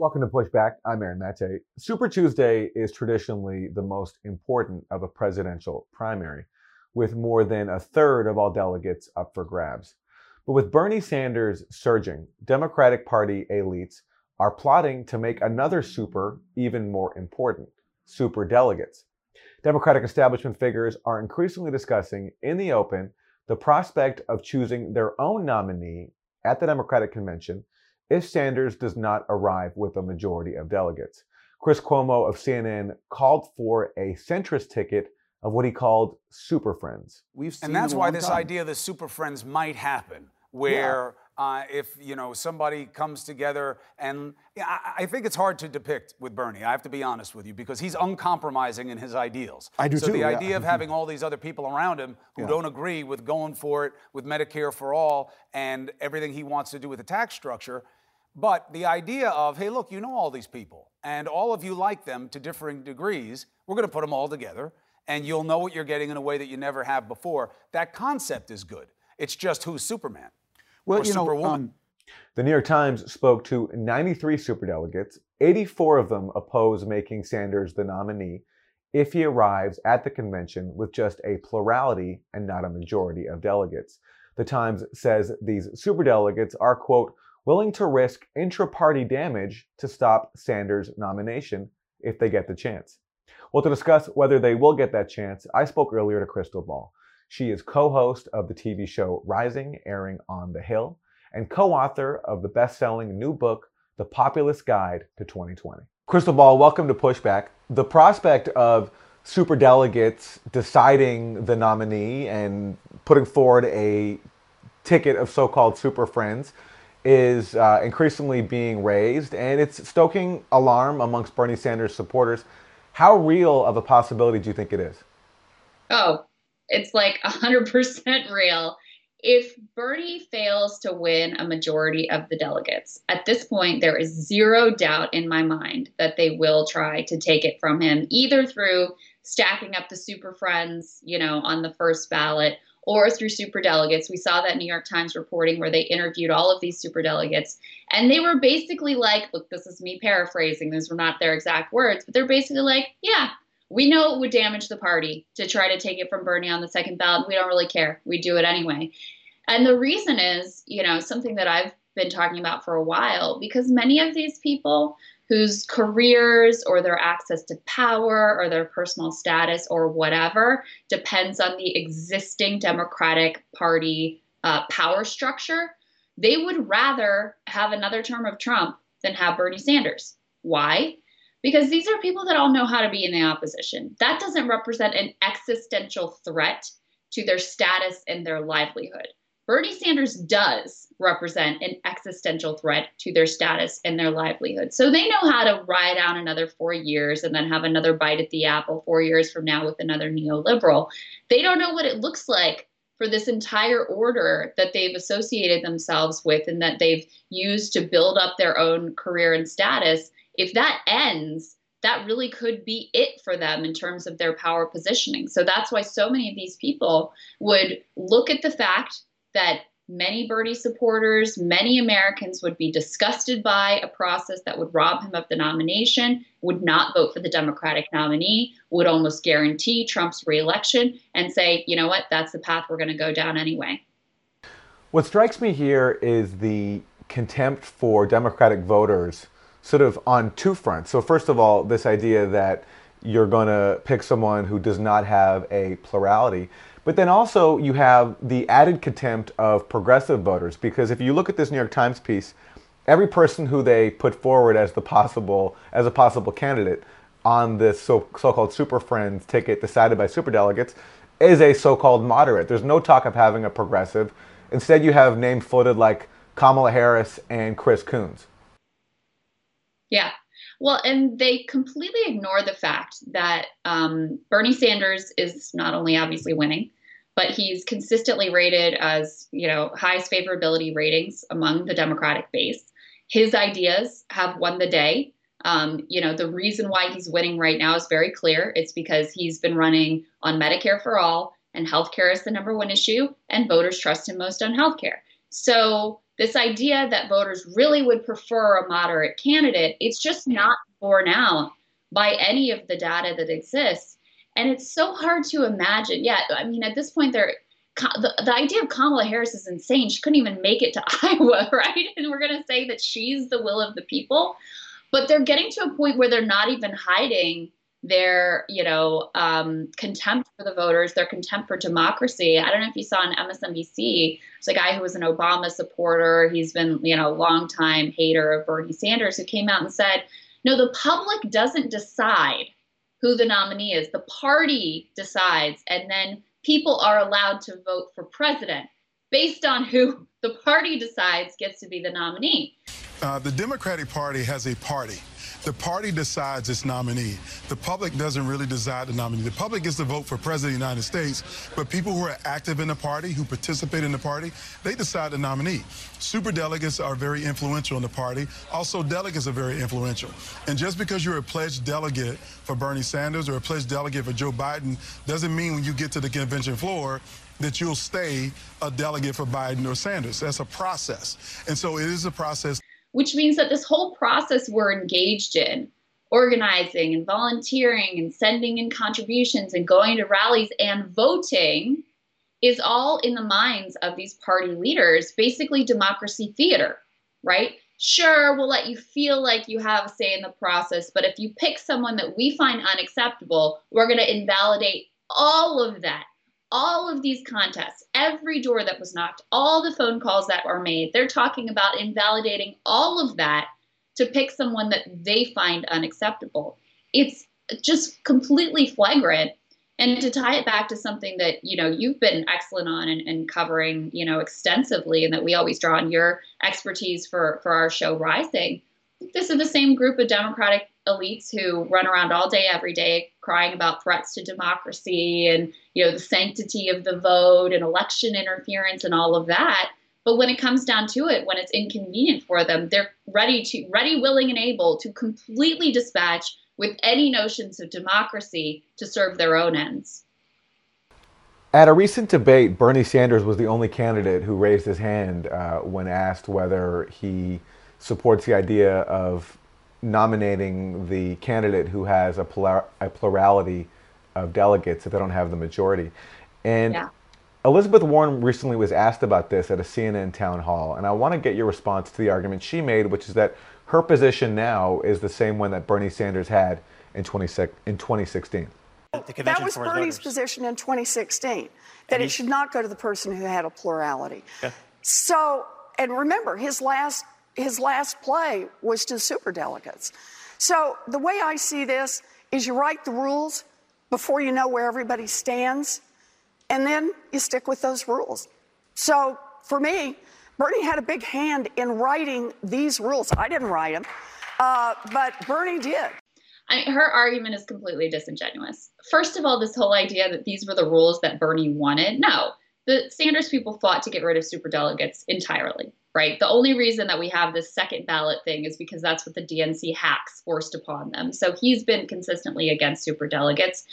Welcome to Pushback. I'm Aaron Mate. Super Tuesday is traditionally the most important of a presidential primary, with more than a third of all delegates up for grabs. But with Bernie Sanders surging, Democratic Party elites are plotting to make another super even more important super delegates. Democratic establishment figures are increasingly discussing in the open the prospect of choosing their own nominee at the Democratic convention if Sanders does not arrive with a majority of delegates. Chris Cuomo of CNN called for a centrist ticket of what he called super friends. We've seen and that's why this time. idea of the super friends might happen, where yeah. Uh, if you know somebody comes together and I, I, think it's hard to depict with Bernie. I have to be honest with you because he's uncompromising in his ideals. I do so too. the yeah. idea of having all these other people around him who yeah. don't agree with going for it with Medicare for all and everything he wants to do with the tax structure but the idea of, hey, look, you know all these people, and all of you like them to differing degrees, we're going to put them all together, and you'll know what you're getting in a way that you never have before. That concept is good. It's just who's Superman well, or you Superwoman. Know, um, the New York Times spoke to 93 superdelegates. 84 of them oppose making Sanders the nominee if he arrives at the convention with just a plurality and not a majority of delegates. The Times says these superdelegates are, quote, willing to risk intra party damage to stop Sanders' nomination if they get the chance. Well, to discuss whether they will get that chance, I spoke earlier to Crystal Ball. She is co host of the TV show Rising, airing on The Hill, and co author of the best selling new book, The Populist Guide to 2020. Crystal Ball, welcome to Pushback. The prospect of super delegates deciding the nominee and putting forward a ticket of so called super friends is uh, increasingly being raised, and it's stoking alarm amongst Bernie Sanders supporters. How real of a possibility do you think it is? Oh, it's like 100% real. If Bernie fails to win a majority of the delegates, at this point, there is zero doubt in my mind that they will try to take it from him, either through stacking up the super friends, you know, on the first ballot, or through super delegates. We saw that New York Times reporting where they interviewed all of these super delegates. And they were basically like, look, this is me paraphrasing, these were not their exact words, but they're basically like, yeah, we know it would damage the party to try to take it from Bernie on the second ballot. We don't really care. We do it anyway. And the reason is, you know, something that I've been talking about for a while, because many of these people whose careers or their access to power or their personal status or whatever depends on the existing Democratic Party uh, power structure, they would rather have another term of Trump than have Bernie Sanders. Why? Because these are people that all know how to be in the opposition. That doesn't represent an existential threat to their status and their livelihood. Bernie Sanders does represent an existential threat to their status and their livelihood. So they know how to ride out another four years and then have another bite at the apple four years from now with another neoliberal. They don't know what it looks like for this entire order that they've associated themselves with and that they've used to build up their own career and status. If that ends, that really could be it for them in terms of their power positioning. So that's why so many of these people would look at the fact that many Bernie supporters, many Americans would be disgusted by a process that would rob him of the nomination, would not vote for the Democratic nominee, would almost guarantee Trump's reelection, and say, you know what, that's the path we're going to go down anyway. What strikes me here is the contempt for Democratic voters, sort of on two fronts. So, first of all, this idea that you're going to pick someone who does not have a plurality. But then also you have the added contempt of progressive voters because if you look at this New York Times piece, every person who they put forward as the possible as a possible candidate on this so, so-called super friends ticket decided by super delegates is a so-called moderate. There's no talk of having a progressive. Instead, you have names floated like Kamala Harris and Chris Coons. Yeah. Well, and they completely ignore the fact that um, Bernie Sanders is not only obviously winning, but he's consistently rated as, you know, highest favorability ratings among the Democratic base. His ideas have won the day. Um, you know, the reason why he's winning right now is very clear. It's because he's been running on Medicare for all, and healthcare is the number one issue, and voters trust him most on healthcare. So, this idea that voters really would prefer a moderate candidate, it's just not borne out by any of the data that exists. And it's so hard to imagine. Yeah, I mean, at this point, there the, the idea of Kamala Harris is insane. She couldn't even make it to Iowa, right? And we're going to say that she's the will of the people. But they're getting to a point where they're not even hiding their, you know, um, contempt for the voters, their contempt for democracy. I don't know if you saw on MSNBC, it's a guy who was an Obama supporter. He's been, you know, a long time hater of Bernie Sanders, who came out and said, no, the public doesn't decide who the nominee is. The party decides, and then people are allowed to vote for president based on who the party decides gets to be the nominee. Uh, the Democratic Party has a party. The party decides its nominee. The public doesn't really decide the nominee. The public gets to vote for president of the United States, but people who are active in the party, who participate in the party, they decide the nominee. Super delegates are very influential in the party. Also, delegates are very influential. And just because you're a pledged delegate for Bernie Sanders or a pledged delegate for Joe Biden doesn't mean when you get to the convention floor that you'll stay a delegate for Biden or Sanders. That's a process. And so it is a process which means that this whole process we're engaged in, organizing and volunteering and sending in contributions and going to rallies and voting, is all in the minds of these party leaders, basically democracy theater, right? Sure, we'll let you feel like you have a say in the process, but if you pick someone that we find unacceptable, we're going to invalidate all of that all of these contests, every door that was knocked, all the phone calls that were made, they're talking about invalidating all of that to pick someone that they find unacceptable. It's just completely flagrant. And to tie it back to something that you know you've been excellent on and, and covering you know extensively, and that we always draw on your expertise for for our show Rising. This is the same group of Democratic elites who run around all day, every day, crying about threats to democracy and you know the sanctity of the vote and election interference and all of that. But when it comes down to it, when it's inconvenient for them, they're ready to, ready, willing, and able to completely dispatch with any notions of democracy to serve their own ends. At a recent debate, Bernie Sanders was the only candidate who raised his hand uh, when asked whether he supports the idea of nominating the candidate who has a, plura- a plurality of delegates if they don't have the majority. And yeah. Elizabeth Warren recently was asked about this at a CNN town hall, and I want to get your response to the argument she made, which is that her position now is the same one that Bernie Sanders had in, 20, in 2016. That was Bernie's voters. position in 2016, that it should not go to the person who had a plurality. Yeah. So, and remember, his last his last play was to super delegates. So the way I see this is you write the rules before you know where everybody stands, and then you stick with those rules. So for me, Bernie had a big hand in writing these rules. I didn't write them, uh, but Bernie did. I, her argument is completely disingenuous. First of all, this whole idea that these were the rules that Bernie wanted. No, the Sanders people fought to get rid of super delegates entirely right? The only reason that we have this second ballot thing is because that's what the DNC hacks forced upon them. So he's been consistently against super delegates.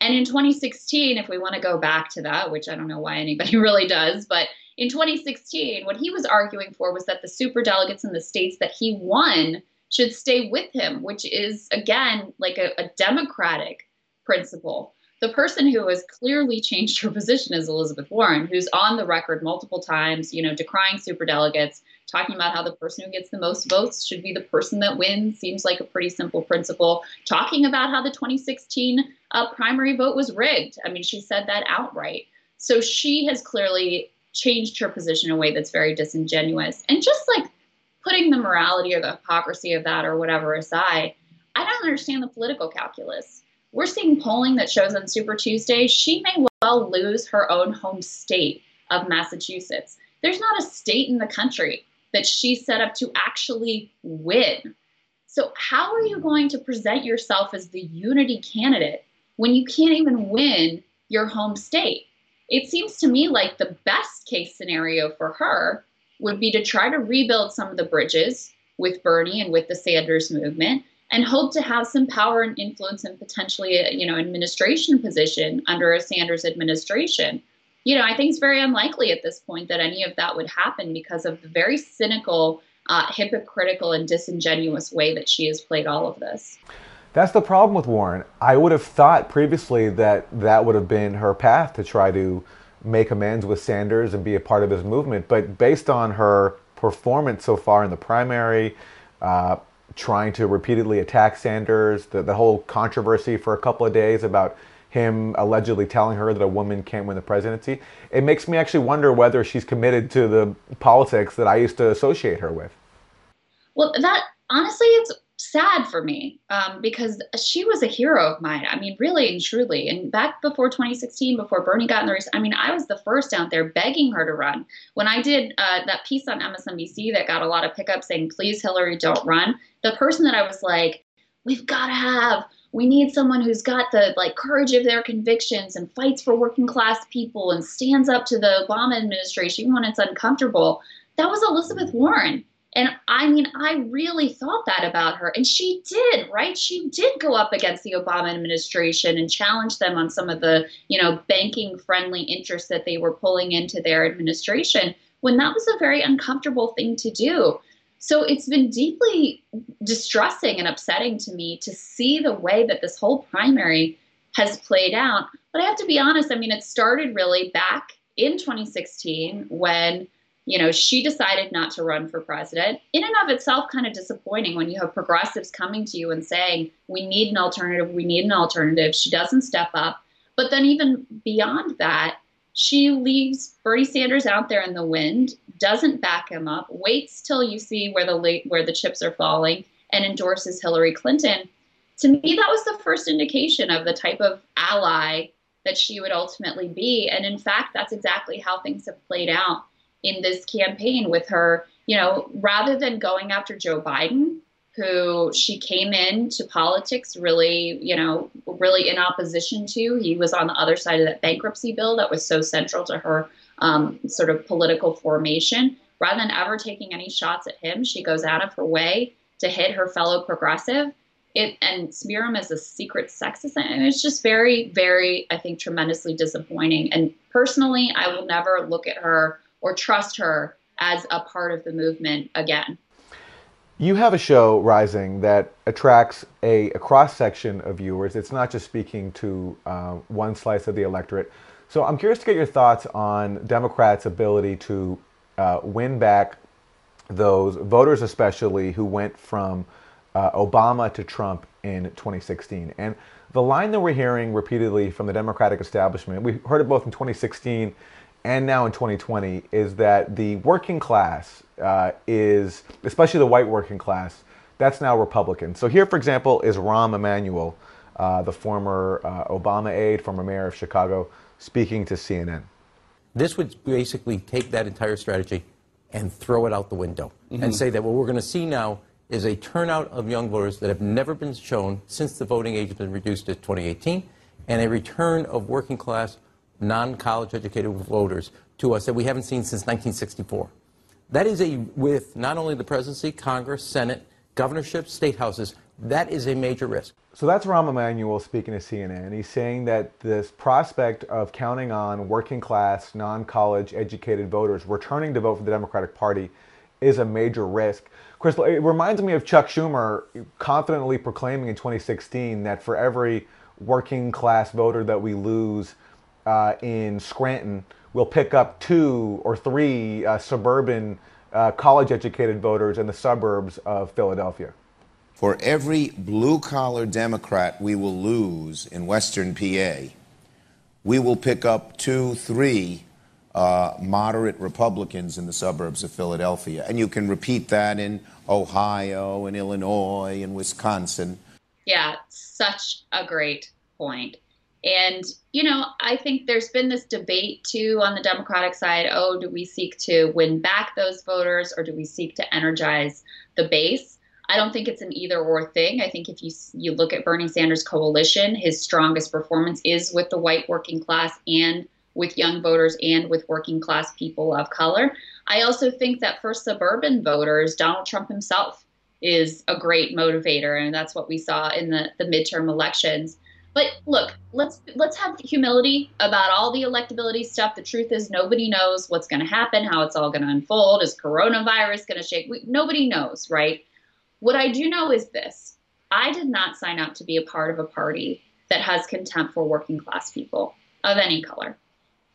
And in 2016, if we want to go back to that, which I don't know why anybody really does, but in 2016, what he was arguing for was that the super delegates in the states that he won should stay with him, which is, again, like a, a democratic principle the person who has clearly changed her position is Elizabeth Warren, who's on the record multiple times, you know, decrying superdelegates, talking about how the person who gets the most votes should be the person that wins. Seems like a pretty simple principle. Talking about how the 2016 uh, primary vote was rigged. I mean, she said that outright. So she has clearly changed her position in a way that's very disingenuous. And just like putting the morality or the hypocrisy of that or whatever aside, I don't understand the political calculus we're seeing polling that shows on Super Tuesday she may well lose her own home state of Massachusetts. There's not a state in the country that she set up to actually win. So, how are you going to present yourself as the unity candidate when you can't even win your home state? It seems to me like the best case scenario for her would be to try to rebuild some of the bridges with Bernie and with the Sanders movement and hope to have some power and influence and potentially a you know administration position under a Sanders administration. you know, I think it's very unlikely at this point that any of that would happen because of the very cynical, uh, hypocritical, and disingenuous way that she has played all of this. That's the problem with Warren. I would have thought previously that that would have been her path to try to make amends with Sanders and be a part of his movement. But based on her performance so far in the primary, uh, trying to repeatedly attack Sanders, the, the whole controversy for a couple of days about him allegedly telling her that a woman can't win the presidency, it makes me actually wonder whether she's committed to the politics that I used to associate her with. Well, that honestly, it's sad for me um, because she was a hero of mine. I mean, really and truly. And back before 2016, before Bernie got in the race, I mean, I was the first out there begging her to run. When I did uh, that piece on MSNBC that got a lot of pickup saying, please, Hillary, don't run, the person that I was like, we've got to have we need someone who's got the like courage of their convictions and fights for working class people and stands up to the Obama administration when it's uncomfortable. That was Elizabeth Warren. And I mean, I really thought that about her. And she did, right? She did go up against the Obama administration and challenge them on some of the, you know, banking friendly interests that they were pulling into their administration when that was a very uncomfortable thing to do. So it's been deeply distressing and upsetting to me to see the way that this whole primary has played out. But I have to be honest, I mean, it started really back in 2016 when you know she decided not to run for president. In and of itself kind of disappointing when you have progressives coming to you and saying we need an alternative. We need an alternative. She doesn't step up. But then even beyond that she leaves Bernie Sanders out there in the wind, doesn't back him up, waits till you see where the where the chips are falling, and endorses Hillary Clinton. To me, that was the first indication of the type of ally that she would ultimately be. And in fact, that's exactly how things have played out in this campaign with her. You know, rather than going after Joe Biden, who she came into politics really, you know, really in opposition to. He was on the other side of that bankruptcy bill that was so central to her um, sort of political formation. Rather than ever taking any shots at him, she goes out of her way to hit her fellow progressive. It, and smear him as a secret sexist. And it's just very, very, I think, tremendously disappointing. And personally, I will never look at her or trust her as a part of the movement again. You have a show, Rising, that attracts a, a cross section of viewers. It's not just speaking to uh, one slice of the electorate. So I'm curious to get your thoughts on Democrats' ability to uh, win back those voters, especially who went from uh, Obama to Trump in 2016. And the line that we're hearing repeatedly from the Democratic establishment, we heard it both in 2016 and now in 2020 is that the working class uh, is, especially the white working class, that's now Republican. So here, for example, is Rahm Emanuel, uh, the former uh, Obama aide, former mayor of Chicago, speaking to CNN. This would basically take that entire strategy and throw it out the window mm-hmm. and say that what we're going to see now is a turnout of young voters that have never been shown since the voting age has been reduced to 2018 and a return of working class non-college educated voters to us that we haven't seen since 1964. That is a, with not only the presidency, Congress, Senate, governorships, state houses, that is a major risk. So that's Rahm Emanuel speaking to CNN. He's saying that this prospect of counting on working class, non college educated voters returning to vote for the Democratic Party is a major risk. Crystal, it reminds me of Chuck Schumer confidently proclaiming in 2016 that for every working class voter that we lose, uh, in Scranton will pick up two or three uh, suburban uh, college educated voters in the suburbs of Philadelphia. For every blue collar Democrat we will lose in Western PA, we will pick up two, three uh, moderate Republicans in the suburbs of Philadelphia. And you can repeat that in Ohio and Illinois and Wisconsin. Yeah, such a great point. And, you know, I think there's been this debate too on the Democratic side oh, do we seek to win back those voters or do we seek to energize the base? I don't think it's an either or thing. I think if you you look at Bernie Sanders' coalition, his strongest performance is with the white working class and with young voters and with working class people of color. I also think that for suburban voters, Donald Trump himself is a great motivator, and that's what we saw in the, the midterm elections. But look, let's let's have humility about all the electability stuff. The truth is, nobody knows what's going to happen, how it's all going to unfold. Is coronavirus going to shake? We, nobody knows, right? What I do know is this: I did not sign up to be a part of a party that has contempt for working class people of any color.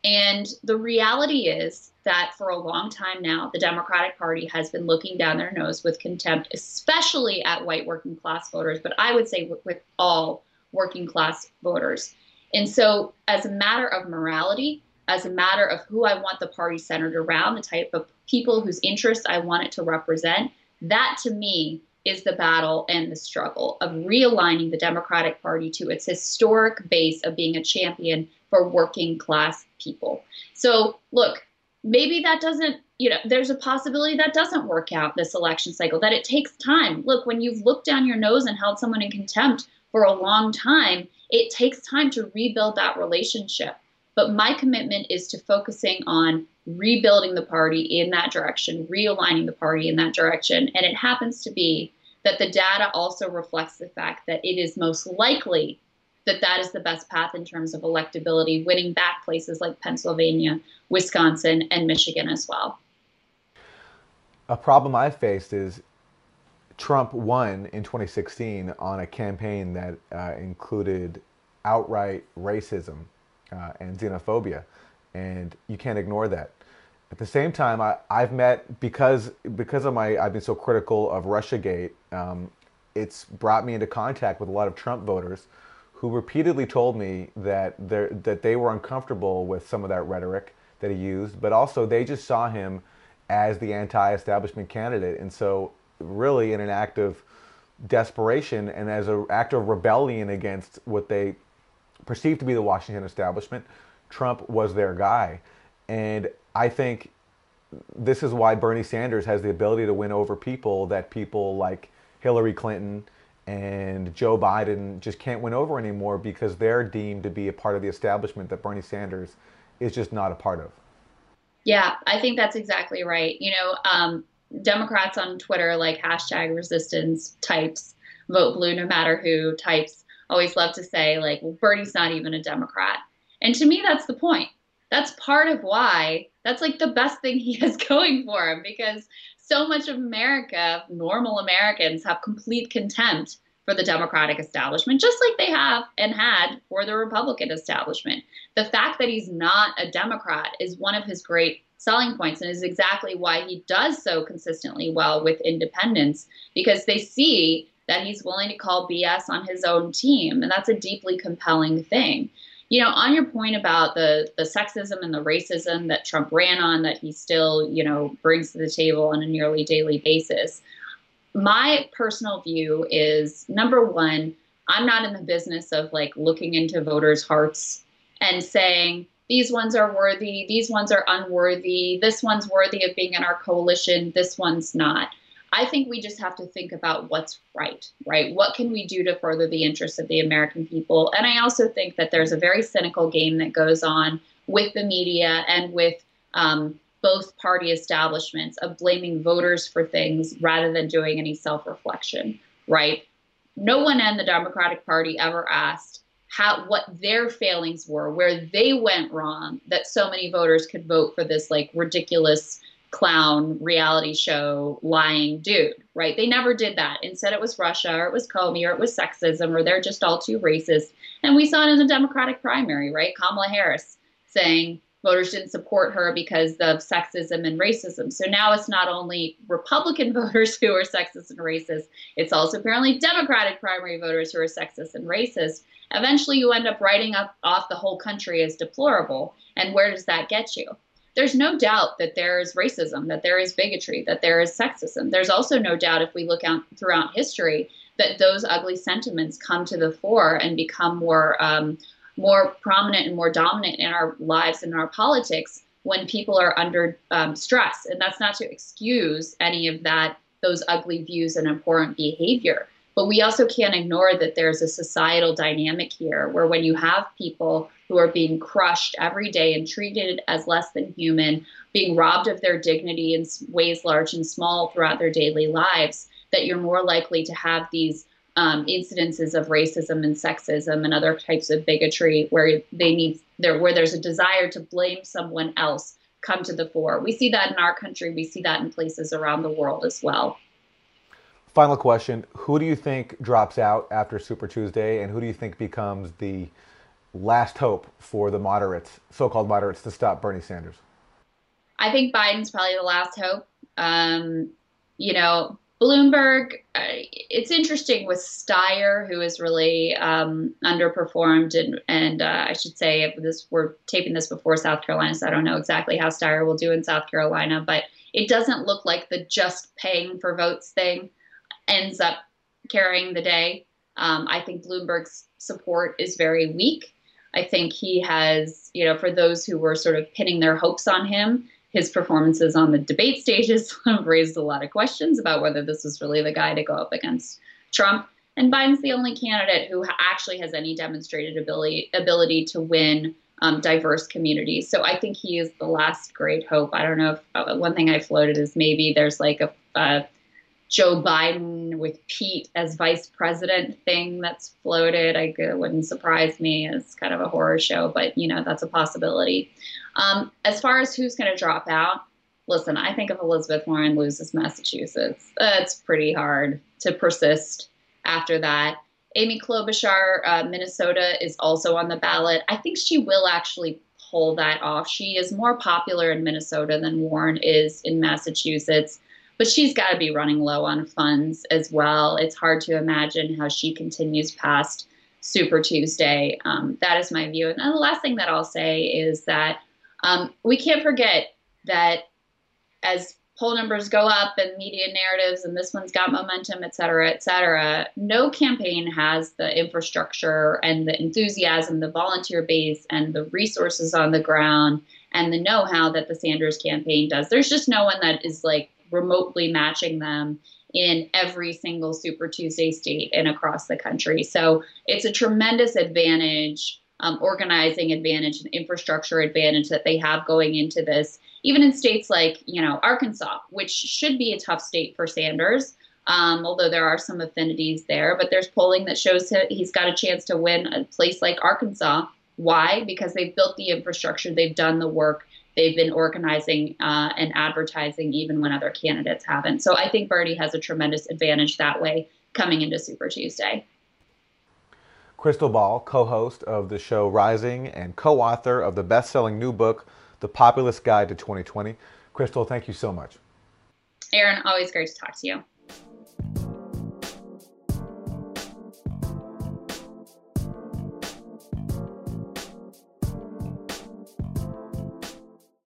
And the reality is that for a long time now, the Democratic Party has been looking down their nose with contempt, especially at white working class voters, but I would say with, with all working class voters. And so, as a matter of morality, as a matter of who I want the party centered around, the type of people whose interests I want it to represent, that to me is the battle and the struggle of realigning the Democratic Party to its historic base of being a champion for working class people. So, look, maybe that doesn't, you know, there's a possibility that doesn't work out this election cycle, that it takes time. Look, when you've looked down your nose and held someone in contempt for a long time, it takes time to rebuild that relationship. But my commitment is to focusing on rebuilding the party in that direction, realigning the party in that direction. And it happens to be that the data also reflects the fact that it is most likely that that is the best path in terms of electability, winning back places like Pennsylvania, Wisconsin, and Michigan as well. A problem I've faced is Trump won in 2016 on a campaign that uh, included outright racism uh, and xenophobia, and you can't ignore that. At the same time, I, have met because because of my I've been so critical of RussiaGate. Um, it's brought me into contact with a lot of Trump voters who repeatedly told me that that they were uncomfortable with some of that rhetoric that he used, but also they just saw him as the anti-establishment candidate, and so really in an act of desperation and as an act of rebellion against what they perceived to be the Washington establishment, Trump was their guy, and I think this is why Bernie Sanders has the ability to win over people that people like Hillary Clinton and Joe Biden just can't win over anymore because they're deemed to be a part of the establishment that Bernie Sanders is just not a part of. Yeah, I think that's exactly right. You know, um, Democrats on Twitter, like hashtag resistance types, vote blue no matter who types, always love to say, like, well, Bernie's not even a Democrat. And to me, that's the point. That's part of why that's like the best thing he has going for him because so much of America, normal Americans, have complete contempt for the Democratic establishment, just like they have and had for the Republican establishment. The fact that he's not a Democrat is one of his great selling points and is exactly why he does so consistently well with independents because they see that he's willing to call BS on his own team. And that's a deeply compelling thing you know, on your point about the the sexism and the racism that Trump ran on, that he still, you know, brings to the table on a nearly daily basis. My personal view is number one, I'm not in the business of like looking into voters' hearts and saying these ones are worthy, these ones are unworthy, this one's worthy of being in our coalition, this one's not. I think we just have to think about what's right, right? What can we do to further the interests of the American people? And I also think that there's a very cynical game that goes on with the media and with um, both party establishments of blaming voters for things rather than doing any self reflection, right? No one in the Democratic Party ever asked how what their failings were, where they went wrong, that so many voters could vote for this like ridiculous clown reality show lying dude, right? They never did that. Instead, it was Russia or it was Comey or it was sexism or they're just all too racist. And we saw it in the Democratic primary, right? Kamala Harris saying voters didn't support her because of sexism and racism. So now it's not only Republican voters who are sexist and racist, it's also apparently Democratic primary voters who are sexist and racist. Eventually, you end up writing up off the whole country as deplorable. And where does that get you? there's no doubt that there is racism, that there is bigotry, that there is sexism. There's also no doubt, if we look out throughout history, that those ugly sentiments come to the fore and become more um, more prominent and more dominant in our lives and in our politics when people are under um, stress. And that's not to excuse any of that those ugly views and important behavior. But we also can't ignore that there's a societal dynamic here where when you have people who are being crushed every day and treated as less than human, being robbed of their dignity in ways large and small throughout their daily lives, that you're more likely to have these um, incidences of racism and sexism and other types of bigotry where they need there where there's a desire to blame someone else come to the fore. We see that in our country. We see that in places around the world as well. Final question: Who do you think drops out after Super Tuesday, and who do you think becomes the last hope for the moderates, so-called moderates, to stop Bernie Sanders? I think Biden's probably the last hope. Um, you know, Bloomberg, uh, it's interesting with Steyer, who has really um, underperformed, and, and uh, I should say if this we're taping this before South Carolina, so I don't know exactly how Steyer will do in South Carolina, but it doesn't look like the just paying for votes thing ends up carrying the day. Um, I think Bloomberg's support is very weak. I think he has, you know, for those who were sort of pinning their hopes on him, his performances on the debate stages have raised a lot of questions about whether this was really the guy to go up against Trump. And Biden's the only candidate who actually has any demonstrated ability ability to win um, diverse communities. So I think he is the last great hope. I don't know if uh, one thing I floated is maybe there's like a, a Joe Biden with Pete as vice president thing that's floated. I, it wouldn't surprise me. It's kind of a horror show, but you know that's a possibility. Um, as far as who's going to drop out, listen, I think if Elizabeth Warren loses Massachusetts, it's pretty hard to persist after that. Amy Klobuchar, uh, Minnesota, is also on the ballot. I think she will actually pull that off. She is more popular in Minnesota than Warren is in Massachusetts, but she's got to be running low on funds as well. It's hard to imagine how she continues past Super Tuesday. Um, that is my view. And the last thing that I'll say is that um, we can't forget that as poll numbers go up and media narratives and this one's got momentum, et cetera, et cetera, no campaign has the infrastructure and the enthusiasm, the volunteer base, and the resources on the ground and the know how that the Sanders campaign does. There's just no one that is like remotely matching them in every single Super Tuesday state and across the country. So it's a tremendous advantage um, organizing advantage and infrastructure advantage that they have going into this, even in states like, you know, Arkansas, which should be a tough state for Sanders. Um, although there are some affinities there, but there's polling that shows he's got a chance to win a place like Arkansas. Why? Because they've built the infrastructure, they've done the work, they've been organizing uh, and advertising even when other candidates haven't. So I think Bernie has a tremendous advantage that way coming into Super Tuesday. Crystal Ball, co host of the show Rising and co author of the best selling new book, The Populist Guide to 2020. Crystal, thank you so much. Aaron, always great to talk to you.